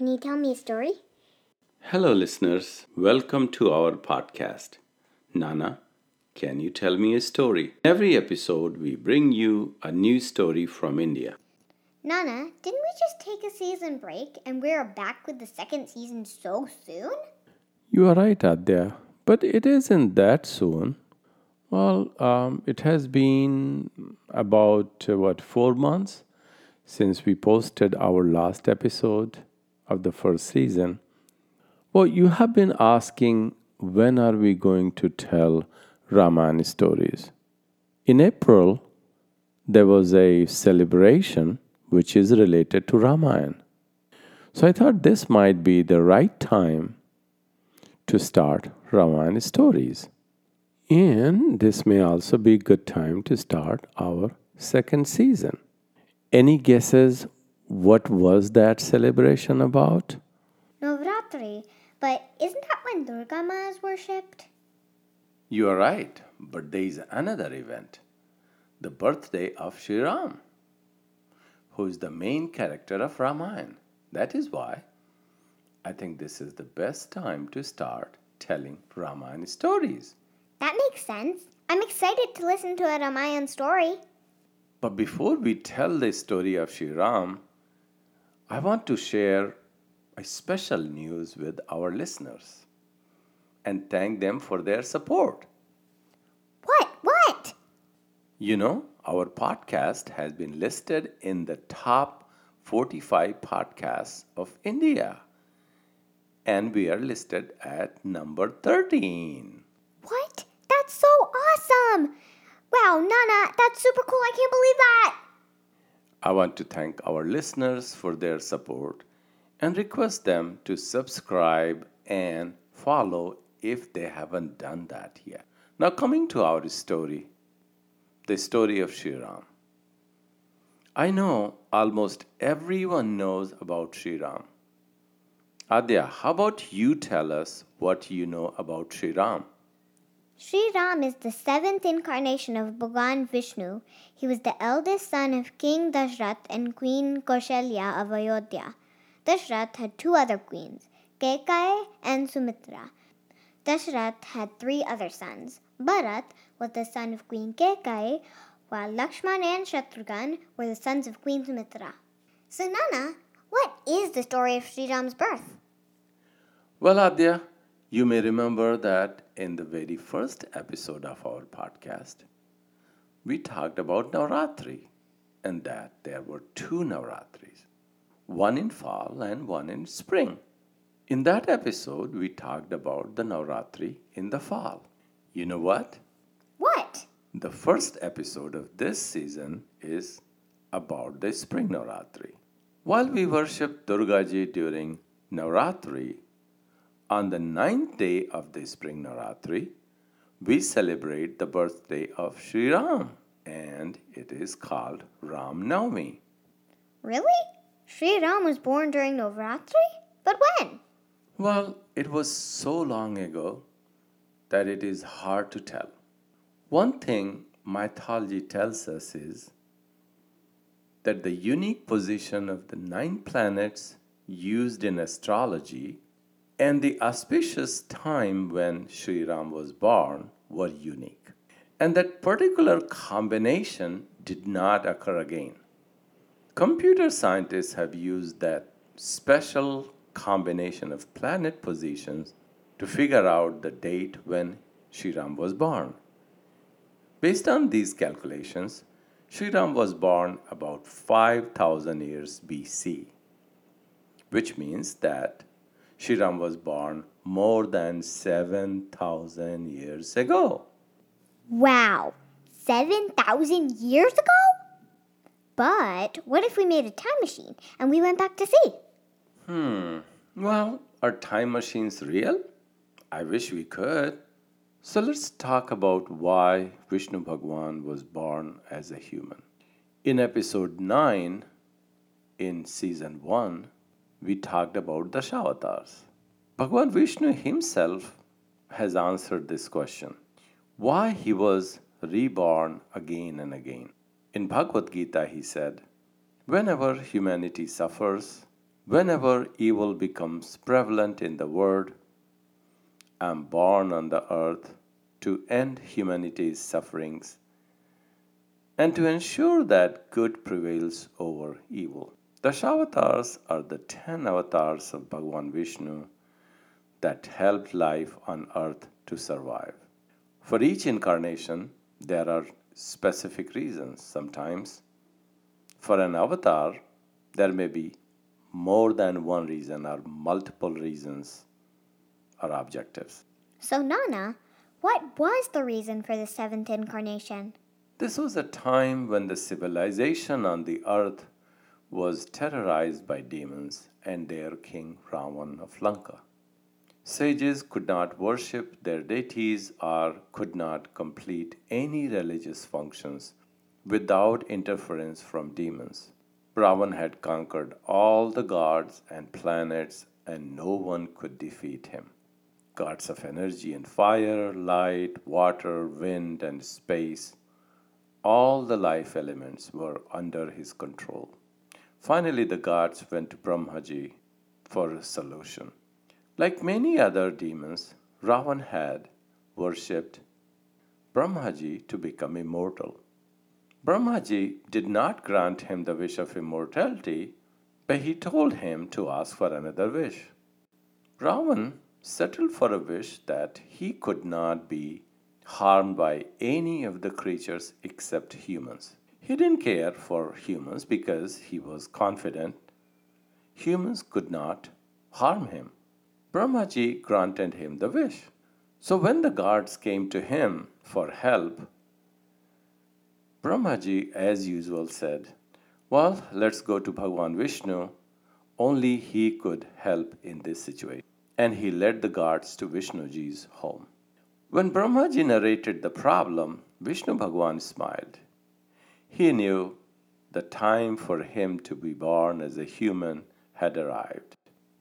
can you tell me a story? Hello, listeners. Welcome to our podcast. Nana, can you tell me a story? Every episode, we bring you a new story from India. Nana, didn't we just take a season break and we're back with the second season so soon? You are right, Adya, but it isn't that soon. Well, um, it has been about uh, what, four months since we posted our last episode of the first season. Well, you have been asking when are we going to tell Ramayana stories? In April, there was a celebration which is related to Ramayana. So I thought this might be the right time to start Ramayana stories. And this may also be a good time to start our second season. Any guesses what was that celebration about? Navratri, but isn't that when Durga Ma is worshipped? You are right, but there is another event the birthday of Sri Ram, who is the main character of Ramayana. That is why I think this is the best time to start telling Ramayana stories. That makes sense. I'm excited to listen to a Ramayana story. But before we tell the story of Sri Ram, I want to share a special news with our listeners and thank them for their support. What? What? You know, our podcast has been listed in the top 45 podcasts of India and we are listed at number 13. What? That's so awesome! Wow, Nana, that's super cool. I can't believe that. I want to thank our listeners for their support and request them to subscribe and follow if they haven't done that yet. Now, coming to our story, the story of Sri Ram. I know almost everyone knows about Sri Ram. Adya, how about you tell us what you know about Sri Ram? Sri Ram is the seventh incarnation of Bhagwan Vishnu. He was the eldest son of King Dashrath and Queen Kaushalya of Ayodhya. Dashrath had two other queens, Kaikeyi and Sumitra. Dashrath had three other sons. Bharat was the son of Queen Kaikeyi, while Lakshman and Shatrughan were the sons of Queen Sumitra. So, Nana, what is the story of Sri Ram's birth? Well, Adya, you may remember that in the very first episode of our podcast, we talked about Navratri and that there were two Navratris, one in fall and one in spring. In that episode, we talked about the Navratri in the fall. You know what? What? The first episode of this season is about the spring Navratri. While we worship Durgaji during Navratri, on the ninth day of the spring Navratri, we celebrate the birthday of Sri Ram and it is called Ram Navami. Really? Sri Ram was born during Navratri? But when? Well, it was so long ago that it is hard to tell. One thing mythology tells us is that the unique position of the nine planets used in astrology and the auspicious time when Sri Ram was born were unique. And that particular combination did not occur again. Computer scientists have used that special combination of planet positions to figure out the date when Sri Ram was born. Based on these calculations, Sri Ram was born about 5000 years BC, which means that Sri Ram was born more than 7,000 years ago. Wow, 7,000 years ago? But what if we made a time machine and we went back to see? Hmm, well, are time machines real? I wish we could. So let's talk about why Vishnu Bhagwan was born as a human. In episode 9 in season 1, we talked about the Dashavatars. Bhagwan Vishnu himself has answered this question why he was reborn again and again. In Bhagavad Gita, he said, Whenever humanity suffers, Whenever evil becomes prevalent in the world, I am born on the earth to end humanity's sufferings and to ensure that good prevails over evil. The Dashavatars are the ten avatars of Bhagavan Vishnu that helped life on earth to survive. For each incarnation, there are specific reasons. Sometimes, for an avatar, there may be more than one reason or multiple reasons or objectives. So, Nana, what was the reason for the seventh incarnation? This was a time when the civilization on the earth was terrorized by demons and their king Ravan of Lanka. Sages could not worship their deities or could not complete any religious functions without interference from demons. Ravan had conquered all the gods and planets, and no one could defeat him. Gods of energy and fire, light, water, wind, and space, all the life elements were under his control. Finally, the gods went to Brahmaji for a solution. Like many other demons, Ravan had worshipped Brahmaji to become immortal. Brahmaji did not grant him the wish of immortality, but he told him to ask for another wish. Ravan settled for a wish that he could not be harmed by any of the creatures except humans. He didn't care for humans because he was confident humans could not harm him. Brahmaji granted him the wish. So when the guards came to him for help, Brahmaji, as usual, said, Well, let's go to Bhagwan Vishnu. Only he could help in this situation. And he led the guards to Vishnuji's home. When Brahmaji narrated the problem, Vishnu Bhagwan smiled. He knew the time for him to be born as a human had arrived.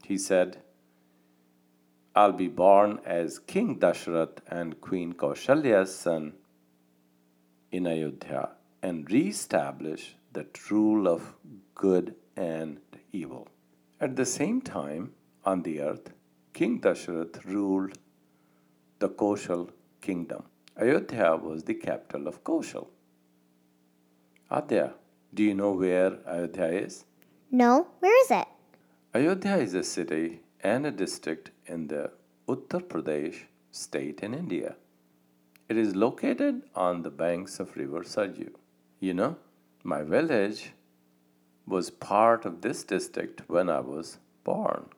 He said, I'll be born as King Dashrath and Queen Kaushalya's son in Ayodhya and re-establish the rule of good and evil. At the same time, on the earth, King Dashrath ruled the Koshal kingdom. Ayodhya was the capital of Koshal. Adya, do you know where Ayodhya is? No, where is it? Ayodhya is a city and a district in the Uttar Pradesh state in India. It is located on the banks of river Sarju. You know, my village was part of this district when I was born.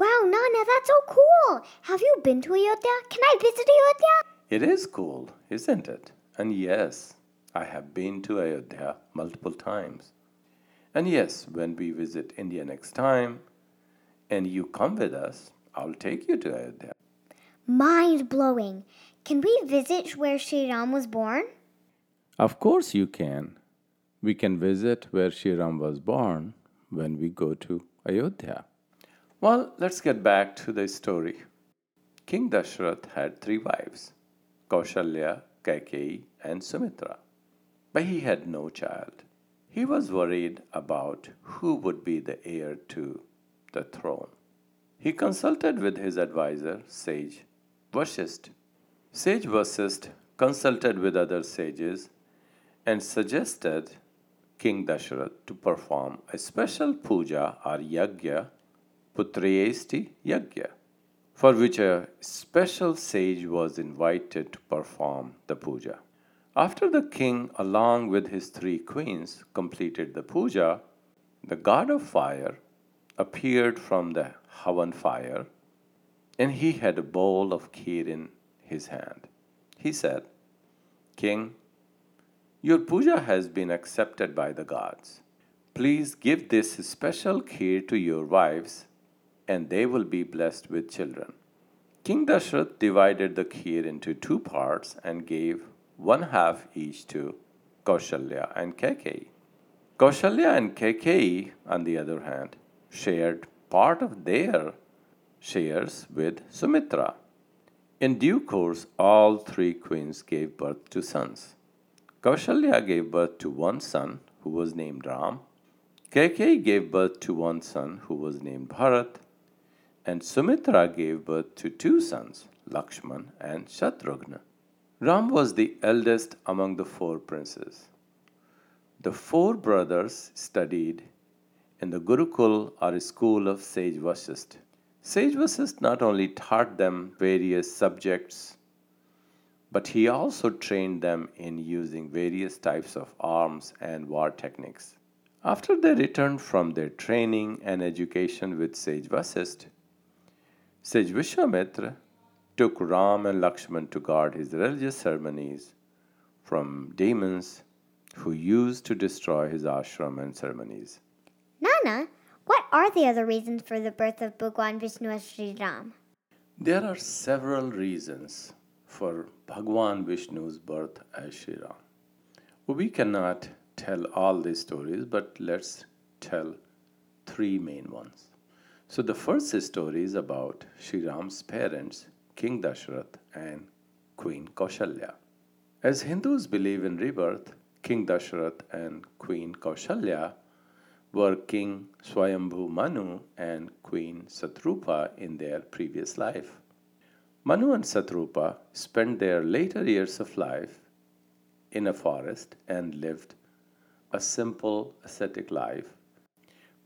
Wow, Nana, that's so cool. Have you been to Ayodhya? Can I visit Ayodhya? It is cool, isn't it? And yes, I have been to Ayodhya multiple times. And yes, when we visit India next time and you come with us, I'll take you to Ayodhya. Mind blowing. Can we visit where Sri Ram was born? Of course, you can. We can visit where Sri Ram was born when we go to Ayodhya. Well, let's get back to the story. King Dashrath had three wives Kaushalya, Kaikeyi, and Sumitra. But he had no child. He was worried about who would be the heir to the throne. He consulted with his advisor, sage Vashist. Sage Vashist consulted with other sages and suggested King Dashrath to perform a special puja or yagya, Putrayesti Yagya, for which a special sage was invited to perform the puja. After the king, along with his three queens, completed the puja, the god of fire appeared from the Havan fire, and he had a bowl of kheer in his hand. He said, King, your puja has been accepted by the gods. Please give this special kheer to your wives, and they will be blessed with children. King Dashrath divided the kheer into two parts and gave one half each to Kaushalya and Kaikeyi. Kaushalya and Kaikeyi, on the other hand, shared part of their shares with Sumitra. In due course, all three queens gave birth to sons. Kaushalya gave birth to one son who was named Ram. Kaikeyi gave birth to one son who was named Bharat, and Sumitra gave birth to two sons, Lakshman and Shatrughna. Ram was the eldest among the four princes. The four brothers studied in the Gurukul or school of Sage Vasist. Sage Vasist not only taught them various subjects, but he also trained them in using various types of arms and war techniques. After they returned from their training and education with Sage Vasist, Sage Vishwamitra took Ram and Lakshman to guard his religious ceremonies from demons who used to destroy his ashram and ceremonies. Nana, what are the other reasons for the birth of Bhagwan Vishnu as Sri Ram? There are several reasons for Bhagwan Vishnu's birth as Sri Ram. We cannot tell all these stories, but let's tell three main ones. So the first story is about Sri Ram's parents, King Dashrath and Queen Kaushalya. As Hindus believe in rebirth, King Dashrath and Queen Kaushalya were King Swayambhu Manu and Queen Satrupa in their previous life. Manu and Satrupa spent their later years of life in a forest and lived a simple ascetic life.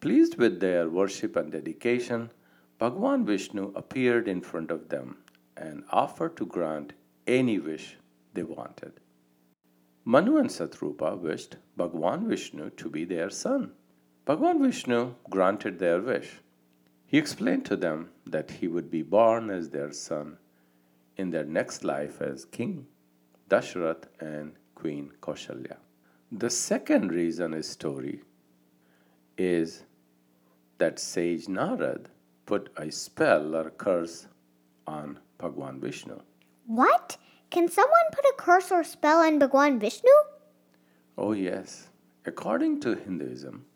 Pleased with their worship and dedication, Bhagwan Vishnu appeared in front of them and offered to grant any wish they wanted. Manu and Satrupa wished Bhagwan Vishnu to be their son. Bhagwan Vishnu granted their wish. He explained to them that he would be born as their son in their next life as King Dashrath and Queen Kaushalya. The second reason is story is that sage Narad put a spell or curse on Bhagwan Vishnu. What? Can someone put a curse or spell on Bhagwan Vishnu? Oh, yes. According to Hinduism,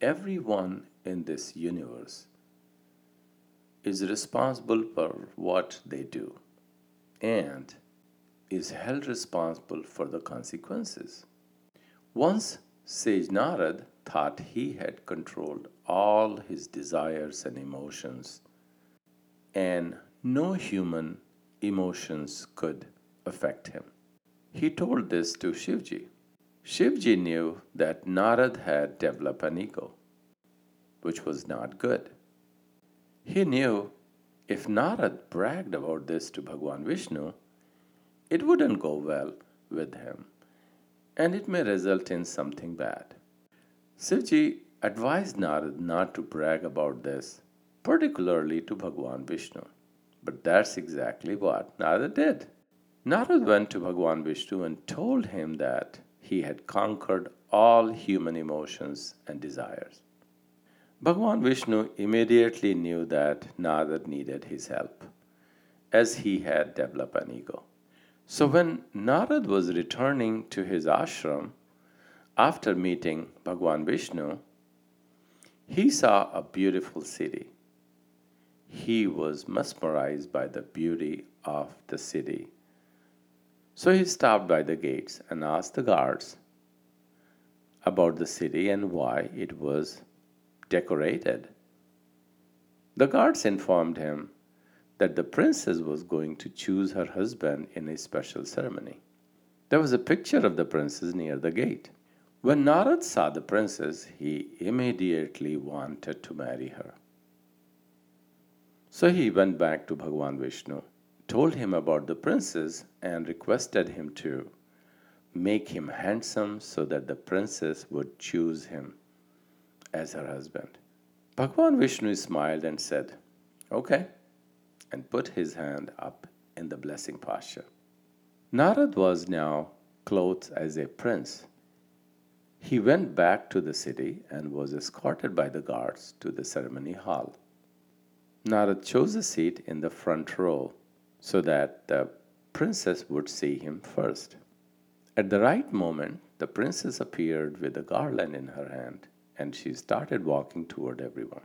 everyone in this universe is responsible for what they do and is held responsible for the consequences. Once sage Narad thought he had controlled all his desires and emotions, and no human emotions could affect him. He told this to Shivji. Shivji knew that Narad had developed an ego, which was not good. He knew if Narad bragged about this to Bhagwan Vishnu, it wouldn't go well with him and it may result in something bad. Shivji advised Narad not to brag about this, particularly to Bhagwan Vishnu. But that's exactly what Narad did. Narad went to Bhagwan Vishnu and told him that he had conquered all human emotions and desires. Bhagwan Vishnu immediately knew that Narad needed his help, as he had developed an ego. So when Narad was returning to his ashram after meeting Bhagwan Vishnu, he saw a beautiful city. He was mesmerized by the beauty of the city. So he stopped by the gates and asked the guards about the city and why it was decorated. The guards informed him that the princess was going to choose her husband in a special ceremony. There was a picture of the princess near the gate. When Narad saw the princess, he immediately wanted to marry her. So he went back to Bhagwan Vishnu, told him about the princess, and requested him to make him handsome so that the princess would choose him as her husband. Bhagwan Vishnu smiled and said, Okay and put his hand up in the blessing posture. Narad was now clothed as a prince. He went back to the city and was escorted by the guards to the ceremony hall. Narad chose a seat in the front row so that the princess would see him first. At the right moment, the princess appeared with a garland in her hand and she started walking toward everyone.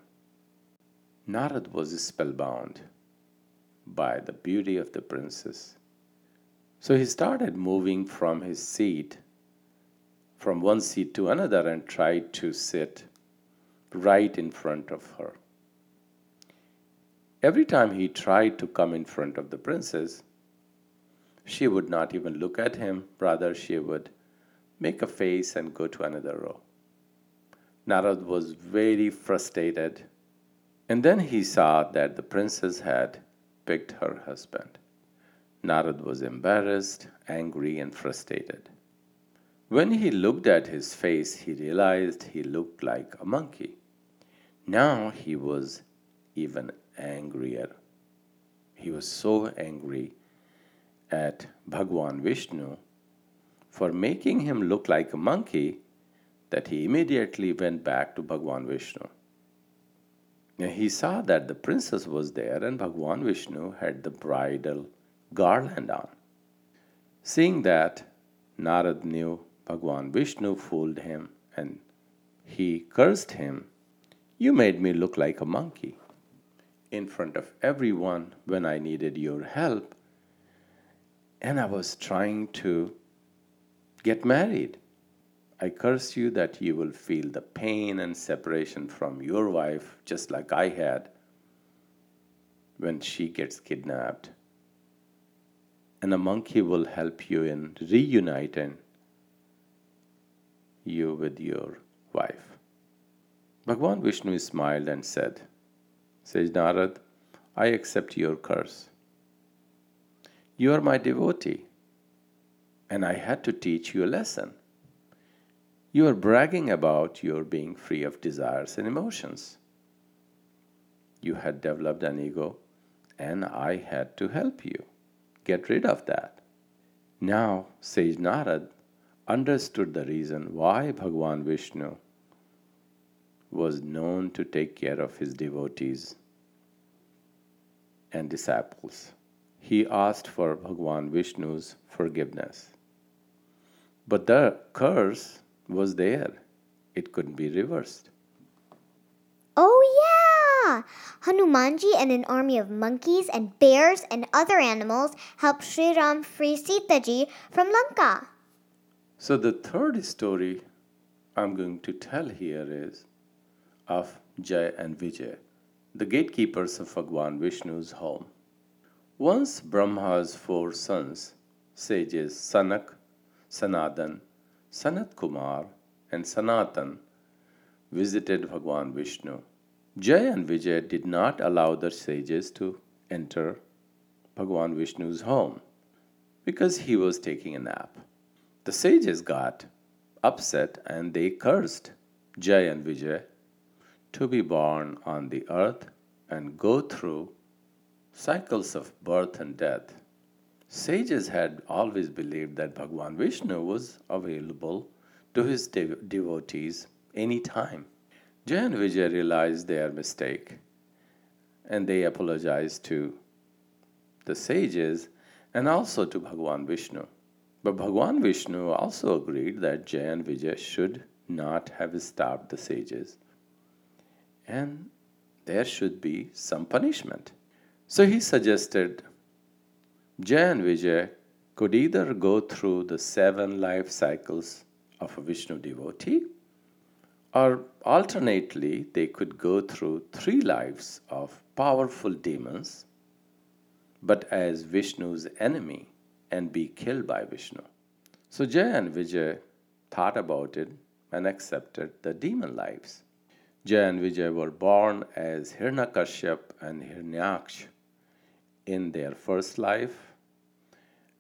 Narad was spellbound by the beauty of the princess. So he started moving from his seat, from one seat to another, and tried to sit right in front of her. Every time he tried to come in front of the princess, she would not even look at him, rather, she would make a face and go to another row. Narad was very frustrated, and then he saw that the princess had picked her husband. Narad was embarrassed, angry, and frustrated. When he looked at his face, he realized he looked like a monkey. Now he was even angrier. He was so angry at Bhagwan Vishnu for making him look like a monkey that he immediately went back to Bhagwan Vishnu. Now he saw that the princess was there and Bhagwan Vishnu had the bridal garland on. Seeing that, Narad knew Bhagwan Vishnu fooled him and he cursed him. You made me look like a monkey in front of everyone when I needed your help, and I was trying to get married. I curse you that you will feel the pain and separation from your wife just like I had when she gets kidnapped. And a monkey will help you in reuniting you with your wife. Bhagwan Vishnu smiled and said, Says Narad, I accept your curse. You are my devotee, and I had to teach you a lesson. You are bragging about your being free of desires and emotions. You had developed an ego, and I had to help you get rid of that. Now, Sage Narad understood the reason why Bhagwan Vishnu was known to take care of his devotees and disciples. He asked for Bhagwan Vishnu's forgiveness. But the curse was there, it couldn't be reversed. Oh, yeah! Hanumanji and an army of monkeys and bears and other animals helped Sri Ram free Sitaji from Lanka. So, the third story I'm going to tell here is of Jay and Vijay, the gatekeepers of Bhagwan Vishnu's home. Once Brahma's four sons, sages Sanak, Sanadan, Sanat Kumar, and Sanatan, visited Bhagwan Vishnu. Jay and Vijay did not allow the sages to enter Bhagwan Vishnu's home because he was taking a nap. The sages got upset and they cursed Jay and Vijay to be born on the earth and go through cycles of birth and death. Sages had always believed that Bhagwan Vishnu was available to his devotees anytime. Jay and Vijay realized their mistake and they apologized to the sages and also to Bhagwan Vishnu. But Bhagwan Vishnu also agreed that Jay and Vijay should not have stopped the sages and there should be some punishment. So he suggested Jay and Vijay could either go through the seven life cycles of a Vishnu devotee, or alternately, they could go through three lives of powerful demons, but as Vishnu's enemy and be killed by Vishnu. So Jay and Vijay thought about it and accepted the demon lives. Jay and Vijay were born as Hiranyakashyap and Hiranyaksh in their first life,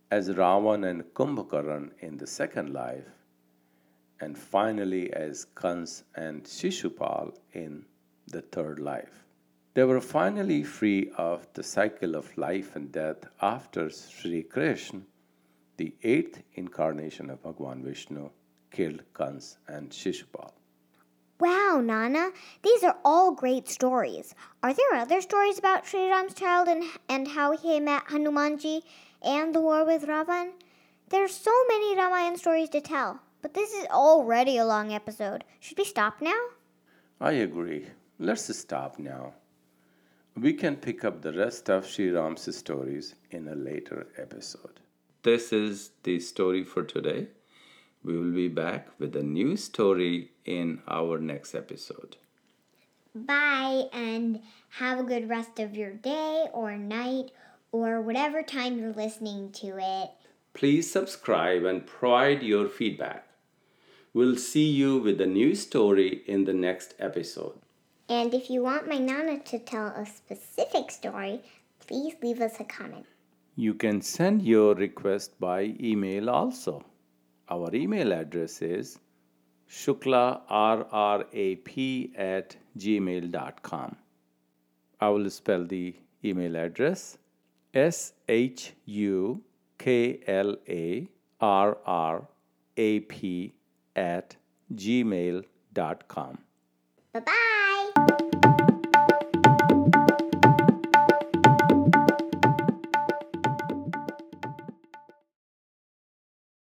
as Ravan and Kumbhakaran in the second life, and finally as Kans and Shishupal in the third life. They were finally free of the cycle of life and death after Sri Krishna, the eighth incarnation of Bhagwan Vishnu, killed Kans and Shishupal. Wow, Nana, these are all great stories. Are there other stories about Sri Ram's child and, and how he met Hanumanji and the war with Ravan? There's so many Ramayan stories to tell, but this is already a long episode. Should we stop now? I agree. Let's stop now. We can pick up the rest of Sri Ram's stories in a later episode. This is the story for today. We will be back with a new story in our next episode. Bye, and have a good rest of your day or night or whatever time you're listening to it. Please subscribe and provide your feedback. We'll see you with a new story in the next episode. And if you want my Nana to tell a specific story, please leave us a comment. You can send your request by email also. Our email address is shukla shuklarrap at gmail.com. I will spell the email address S H U K L A R R A P at gmail.com. Bye bye.